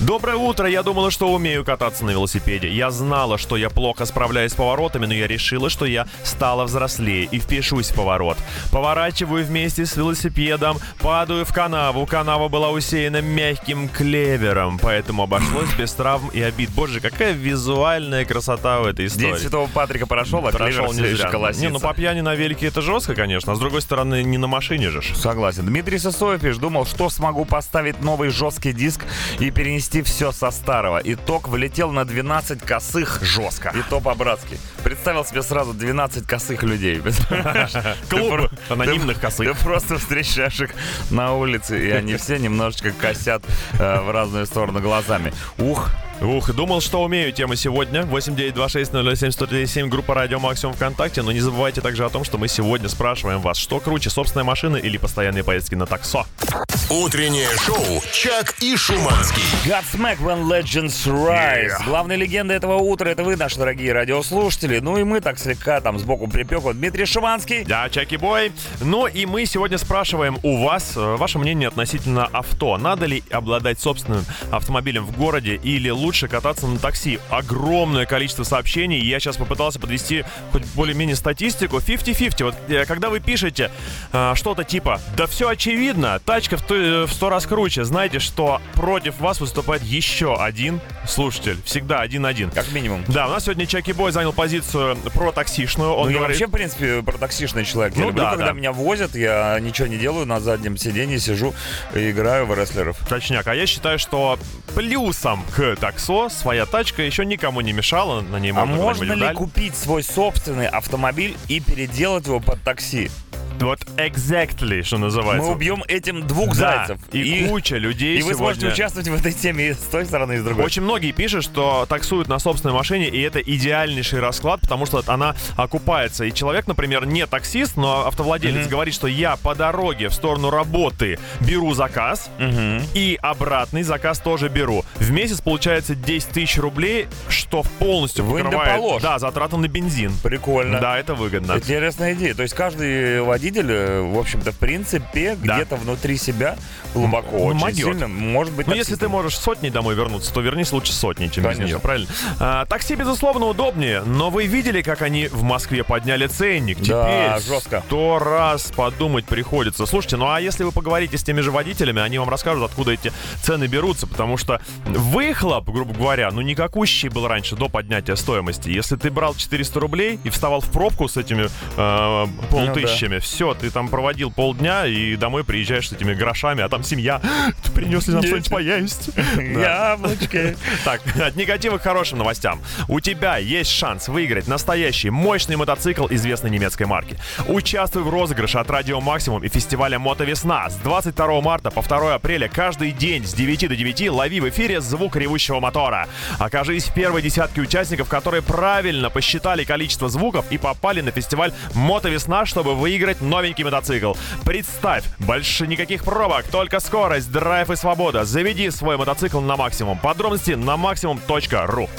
Доброе утро. Я думала, что умею кататься на велосипеде. Я знала, что я плохо справляюсь с поворотами, но я решила, что я стала взрослее и впишусь в поворот. Поворачиваю вместе с велосипедом, падаю в канаву. Канава была усеяна мягким клевером, поэтому обошлось без травм и обид. Боже, какая визуальная красота в этой истории. День Святого Патрика прошел, а Прошел не зря. Не, ну по пьяни на велике это жестко, конечно, а с другой стороны, не на машине же. Согласен. Дмитрий Сысоев пишет, думал, что смогу поставить новый жесткий диск и перенести все со старого. Итог влетел на 12 косых. Жестко. И то по-братски. Представил себе сразу 12 косых людей. Клуб Ты анонимных ты косых. просто встречаешь их на улице, и они все немножечко косят э, в разные стороны глазами. Ух, Ух, думал, что умею. Тема сегодня. 8926-007-137, группа Радио Максимум ВКонтакте. Но не забывайте также о том, что мы сегодня спрашиваем вас, что круче, собственная машина или постоянные поездки на таксо. Утреннее шоу «Чак и Шуманский». Godsmack When Legends Rise. Yeah. Главная легенда этого утра это вы, наши дорогие радиослушатели. Ну и мы так слегка там сбоку припеку. Дмитрий Шиманский. Да, Чаки Бой. Ну и мы сегодня спрашиваем у вас э, ваше мнение относительно авто. Надо ли обладать собственным автомобилем в городе или лучше кататься на такси? Огромное количество сообщений. Я сейчас попытался подвести хоть более-менее статистику. 50-50. Вот э, когда вы пишете э, что-то типа «Да все очевидно, тачка в, э, в сто раз круче», знаете, что против вас выступает еще один слушатель. Всегда один-один. Как минимум. Да, у нас сегодня Чаки Бой занял позицию про таксишную. Он ну, я говорит, вообще, в принципе, протоксичный человек. Я Ну люблю, да, когда да. меня возят, я ничего не делаю, на заднем сиденье сижу и играю в рестлеров. Точняк. А я считаю, что плюсом к таксо своя тачка еще никому не мешала. На ней А можно ли купить свой собственный автомобиль и переделать его под такси? Вот exactly, что называется. Мы убьем этим двух Да, зайцев. И, куча людей (laughs) и вы сможете сегодня- участвовать в этой теме и с той стороны, и с другой. Очень многие пишут, что таксуют на собственной машине, и это идеальнейший расклад, потому что она окупается. И человек, например, не таксист, но автовладелец говорит, что я по дороге в сторону работы беру заказ, и обратный заказ тоже беру. В месяц получается 10 тысяч рублей, что полностью да покрывает да, затраты на бензин. Прикольно. Да, это выгодно. Интересная идея. То есть каждый водитель, э, в общем-то, в принципе, Да. где-то внутри себя глубоко Ну, очень могёт. сильно может быть Ну, если ты можешь сотней домой вернуться, то вернись лучше сотней, чем без Конечно. нее, правильно? А, такси, безусловно, удобнее, но вы видели, как они в Москве подняли ценник? Да, Теперь жестко. сто раз подумать приходится. Слушайте, ну а если вы поговорите с теми же водителями, они вам расскажут, откуда эти цены берутся, потому что выхлоп, грубо говоря, ну никакущий был раньше до поднятия стоимости. Если ты брал 400 рублей и вставал в пробку с этими э, полтысячами, все, ты там проводил полдня и домой приезжаешь с этими грошами, а там семья. (gasps) Ты принес ли нам что-нибудь поесть? (laughs) Яблочки. (laughs) Так, от негатива к хорошим новостям. У тебя есть шанс выиграть настоящий мощный мотоцикл известной немецкой марки. Участвуй в розыгрыше от Радио Максимум и фестиваля Мотовесна. С 22 марта по 2 апреля каждый день с 9 до 9 лови в эфире звук ревущего мотора. Окажись в первой десятке участников, которые правильно посчитали количество звуков и попали на фестиваль Мотовесна, чтобы выиграть новенький мотоцикл. Представь, больше никаких пробок, только скорость, драйв и свобода. Заведи свой мотоцикл на максимум. Подробности на максимум.ру.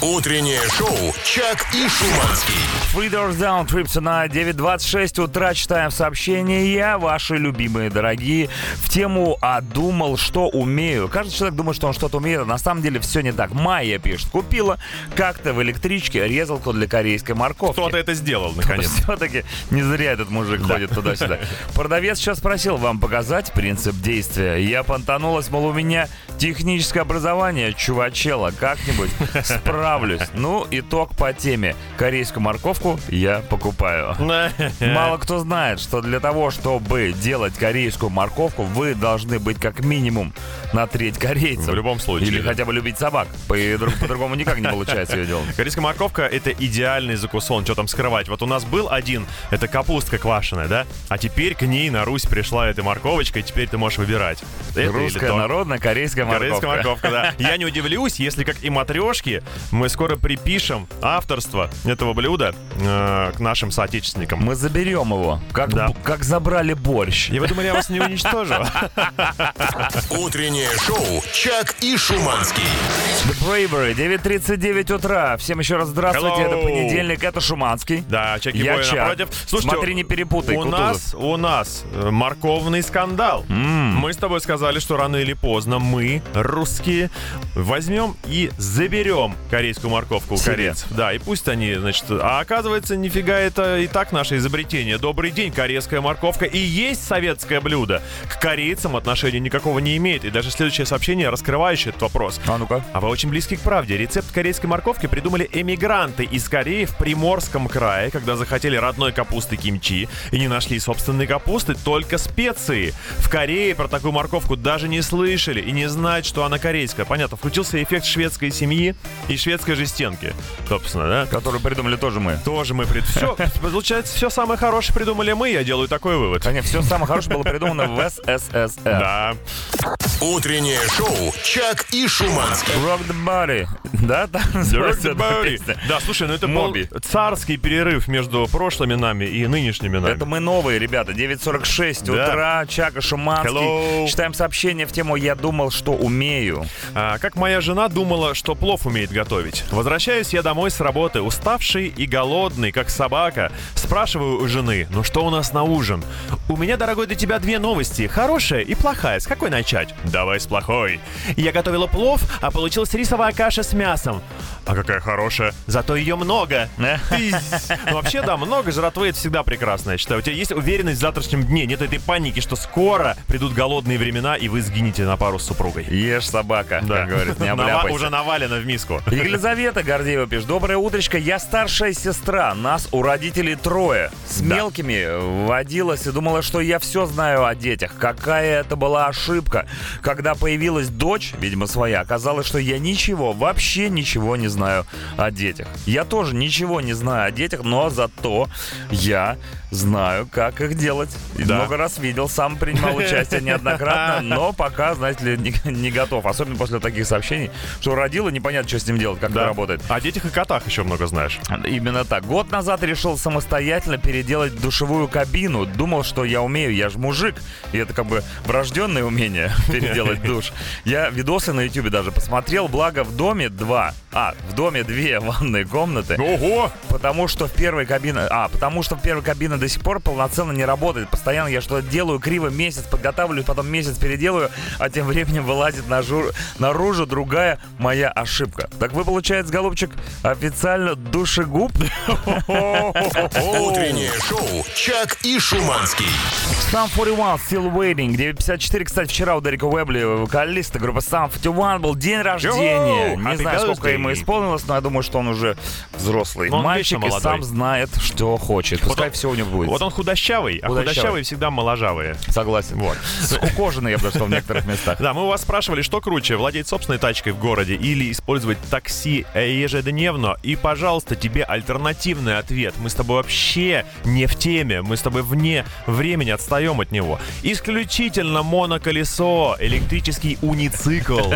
Утреннее шоу «Чак и Шуманский». Three Doors Down, Trip Tonight, 9.26 утра, читаем сообщения, ваши любимые, дорогие, в тему «А думал, что умею». Каждый человек думает, что он что-то умеет, а на самом деле все не так. Майя пишет, купила как-то в электричке резалку для корейской морковки. Кто-то это сделал, наконец. (laughs) Все-таки не зря этот мужик ходит туда-сюда. Продавец сейчас спросил вам показать принцип действия. Я понтанулась, мол, у меня техническое образование, чувачела, как-нибудь справлюсь. Ну, итог по теме. Корейскую морковку я покупаю. Мало кто знает, что для того, чтобы делать корейскую морковку, вы должны быть как минимум на треть корейцем. В любом случае, Или да. хотя бы любить собак. По- По-другому никак не получается ее делать. Корейская морковка это идеальный закусон, что там скрывать. Вот у нас был один, это капустка квашеная, да? А теперь к ней на Русь пришла эта морковочка, и теперь ты можешь выбирать. Это или Русская то. народная корейская морковка. Корейская морковка, да. (laughs) Я не удивлюсь, если как и матрешки, мы скоро припишем авторство этого блюда э, к нашим соотечественникам. Мы заберем его, как, Да. б- как забрали борщ. И вы думали, я вас не уничтожу? (laughs) Утреннее шоу «Чак и Шуманский». The Bravery, 9.39 утра. Всем еще раз здравствуйте. Hello. Это понедельник, это Шуманский. Да, Чеки Я Бой Чак. напротив. Смотри, не перепутай, у Кутузов. нас, у нас э, морковный скандал. Мы с тобой сказали, что рано или поздно мы, русские, возьмем и заберем корейскую морковку у корейцев. Да, и пусть они, значит... А оказывается, нифига это и так наше изобретение. Добрый день, корейская морковка и есть советское блюдо. К корейцам отношения никакого не имеет. И даже следующее сообщение, раскрывающее этот вопрос. А ну-ка. А вы очень близки к правде. Рецепт корейской морковки придумали эмигранты из Кореи в Приморском крае, когда захотели родной капусты кимчи. И не нашли собственной капусты, только специи. В Корее про такую морковку даже не слышали и не знают, что она корейская. Понятно, включился эффект шведской семьи и шведской жестенки. Собственно, да? Которую придумали тоже мы. Тоже мы прид... Все, (laughs) получается, все самое хорошее придумали мы, я делаю такой вывод. Конечно, все самое хорошее было придумано в (laughs) СССР. Да. Утреннее шоу «Чак и Шуманский». Rock the body. Да, там называется эта Body. песня. Да, слушай, ну это Моби. был царский перерыв между прошлыми нами и нынешними нами. Это мы новые, ребята. 9.46 Да. утра. Чака Шуманский. Hello. Читаем сообщение в тему «Я думал, что умею». А, как моя жена думала, что плов умеет готовить. Возвращаюсь я домой с работы, уставший и голодный, как собака. Спрашиваю у жены, ну что у нас на ужин? У меня, дорогой, для тебя две новости, хорошая и плохая. С какой начать? Давай с плохой. Я готовила плов, а получилась рисовая каша с мясом. А какая хорошая. Зато ее много. (laughs) Ну, вообще, да, много жратвы это всегда прекрасно, я считаю. У тебя есть уверенность в завтрашнем дне, нет этой паники, что скоро придут голодные времена, и вы сгинете на пару с супругой. Ешь, собака, как говорит, не обляпайся. Уже навалено в миску. Елизавета Гордеева пишет. Доброе утречко, я старшая сестра, нас у родителей трое. С Да. мелкими водилась и думала, что я все знаю о детях. Какая это была ошибка. Когда появилась дочь, видимо своя, оказалось, что я ничего, вообще ничего не знаю о детях. Я тоже ничего не знаю о детях, но зато я знаю, как их делать. Да. Много раз видел, сам принимал (laughs) участие неоднократно, но пока, знаете ли, не, не готов. Особенно после таких сообщений, что родила, непонятно, что с ним делать, как это работает. О детях и котах еще много знаешь. Именно так. Год назад решил самостоятельно переделать душевую кабину. Думал, что я умею, я же мужик. И это как бы врожденное умение (laughs) (laughs) переделать душ. Я видосы на ютубе даже посмотрел, благо в доме два. А, в доме две (laughs) ванные комнаты. Ого! Потому что в первой кабине... А, потому что в первой кабине до сих пор полноценно не работает. Постоянно я что-то делаю криво, месяц подготавливаюсь, потом месяц переделаю, а тем временем вылазит нажу- наружу другая моя ошибка. Так вы, получается, голубчик, официально душегуб? (laughs) Утреннее шоу «Чак и Шуманский». Sum 41, Still Waiting. 954, кстати, вчера у Дерека Уэбли, вокалиста группы Sum 41, был день рождения. Не знаю, сколько ему исполнилось, но я думаю, что он уже взрослый он мальчик и сам знает, что хочет. Вот Пускай он- все у него будет. Вот он худощавый, а Худощавый. худощавые всегда моложавые. Согласен. Вот. Скукоженный, я бы сказал, в некоторых местах. Да, мы у вас спрашивали, что круче, владеть собственной тачкой в городе или использовать такси ежедневно. И, пожалуйста, тебе альтернативный ответ. Мы с тобой вообще не в теме, мы с тобой вне времени отстаем от него. Исключительно моноколесо, электрический уницикл.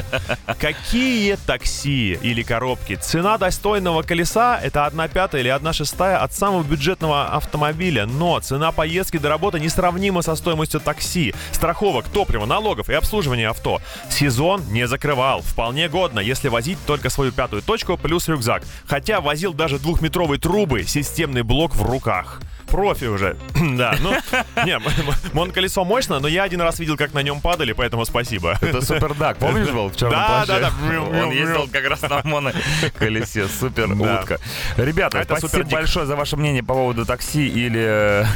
Какие такси или коробки? Цена достойного колеса — это 1 пятая или 1 шестая от самого бюджетного автомобиля. Но цена поездки до работы несравнима со стоимостью такси, страховок, топлива, налогов и обслуживания авто. Сезон не закрывал. Вполне годно, если возить только свою пятую точку плюс рюкзак. Хотя возил даже двухметровые трубы, системный блок в руках. Профи уже. (clears throat) да, ну, (laughs) не, м- м- моноколесо мощно, но я один раз видел, как на нем падали, поэтому спасибо. Это Супердак, помнишь, был в черном Да, плаще? да, да. Он ездил как раз на моноколесе. (laughs) Супер утка. Ребята, Это спасибо большое за ваше мнение по поводу такси или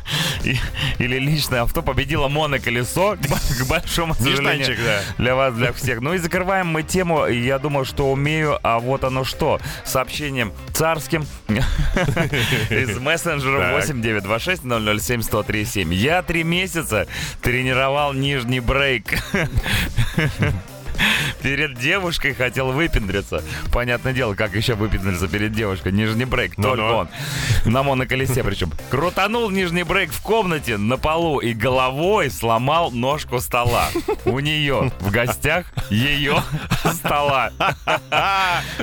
(laughs) и- или личное авто. Победило моноколесо, к большому сожалению. Для вас, для всех. Ну и закрываем мы тему. Я думал, что умею, а вот оно что. Сообщением царским из мессенджера Так. 8926 007 1037. Я три месяца тренировал нижний брейк. Перед девушкой хотел выпендриться. Понятное дело, как еще выпендриться перед девушкой. Нижний брейк, только он. На моноколесе причем. Крутанул нижний брейк в комнате на полу и головой сломал ножку стола. У нее в гостях ее стола.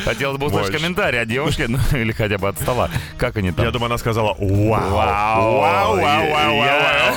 Хотелось бы услышать комментарий о девушке, ну или хотя бы от стола. Как они там? Я думаю, она сказала «Вау! Вау, Вау, вау, вау, Я-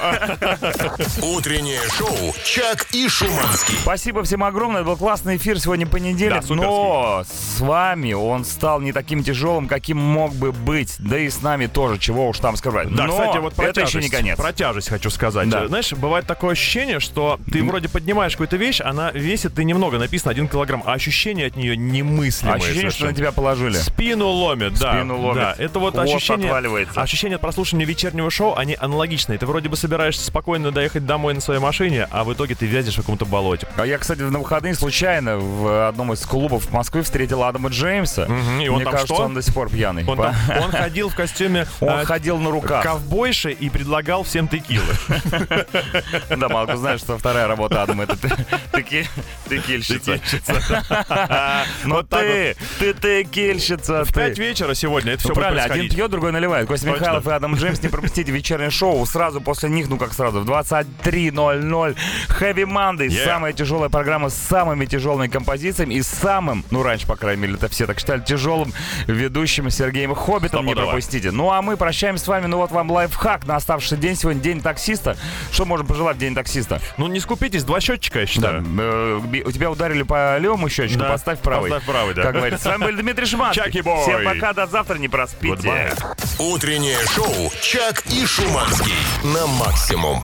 вау, Утреннее шоу «Чак и Шуманский». Спасибо всем огромное. Был классный эфир сегодня понедельник. Да, но с вами он стал не таким тяжелым, каким мог бы быть. Да и с нами тоже, чего уж там сказать. Да, но кстати, вот про это еще тяжесть. не конец. Про тяжесть хочу сказать. Да. Знаешь, бывает такое ощущение, что ты вроде поднимаешь какую-то вещь, она весит, ты немного, написано 1 килограмм, а ощущение от нее немыслимое Ощущение, что совершенно. на тебя положили. Спину ломит, да. Спину ломит. Да, это вот Хвост ощущение, отваливается. ощущение от прослушивания вечернего шоу, они аналогичные. Ты вроде бы собираешься спокойно доехать домой на своей машине, а в итоге ты вязишь в каком-то болоте. А я, кстати, на выходные случайно в одном из клубов Москвы встретил Адама Джеймса. Мгм, и он Мне там кажется, что? он до сих пор пьяный. Он, там- он ходил в костюме (laughs) Он э, ходил на руках. ковбойши и предлагал всем текилы. (laughs) Да, Малко знаешь, что вторая работа Адама это текильщица. (laughs) Но так ты, ты текильщица, В 5 ты. вечера сегодня это все Ну, правильно, один пьет, другой наливает. Костя. Михайлов и Адам Джеймс, не пропустите вечернее шоу. Сразу после них, ну как сразу, в 23.00 Heavy Monday. Самая тяжелая программа с самыми тяжелыми композициями и самым, ну раньше, по крайней мере, это все так считали, тяжелым ведущим Сергеем Хоббитом. Не Стопудово. пропустите. Ну а мы прощаемся с вами. Ну вот вам лайфхак на оставшийся день. Сегодня день таксиста. Что можем пожелать в день таксиста? Ну, не скупитесь, два счетчика, я считаю. Э, би- У тебя ударили по левому счетчику, Да, поставь правый. поставь правый, да. Как говорится. С вами был Дмитрий Шиманский. Чаки-бой. Всем пока, до завтра, не проспите. Goodbye. Утреннее шоу «Чак и Шуманский» на максимум.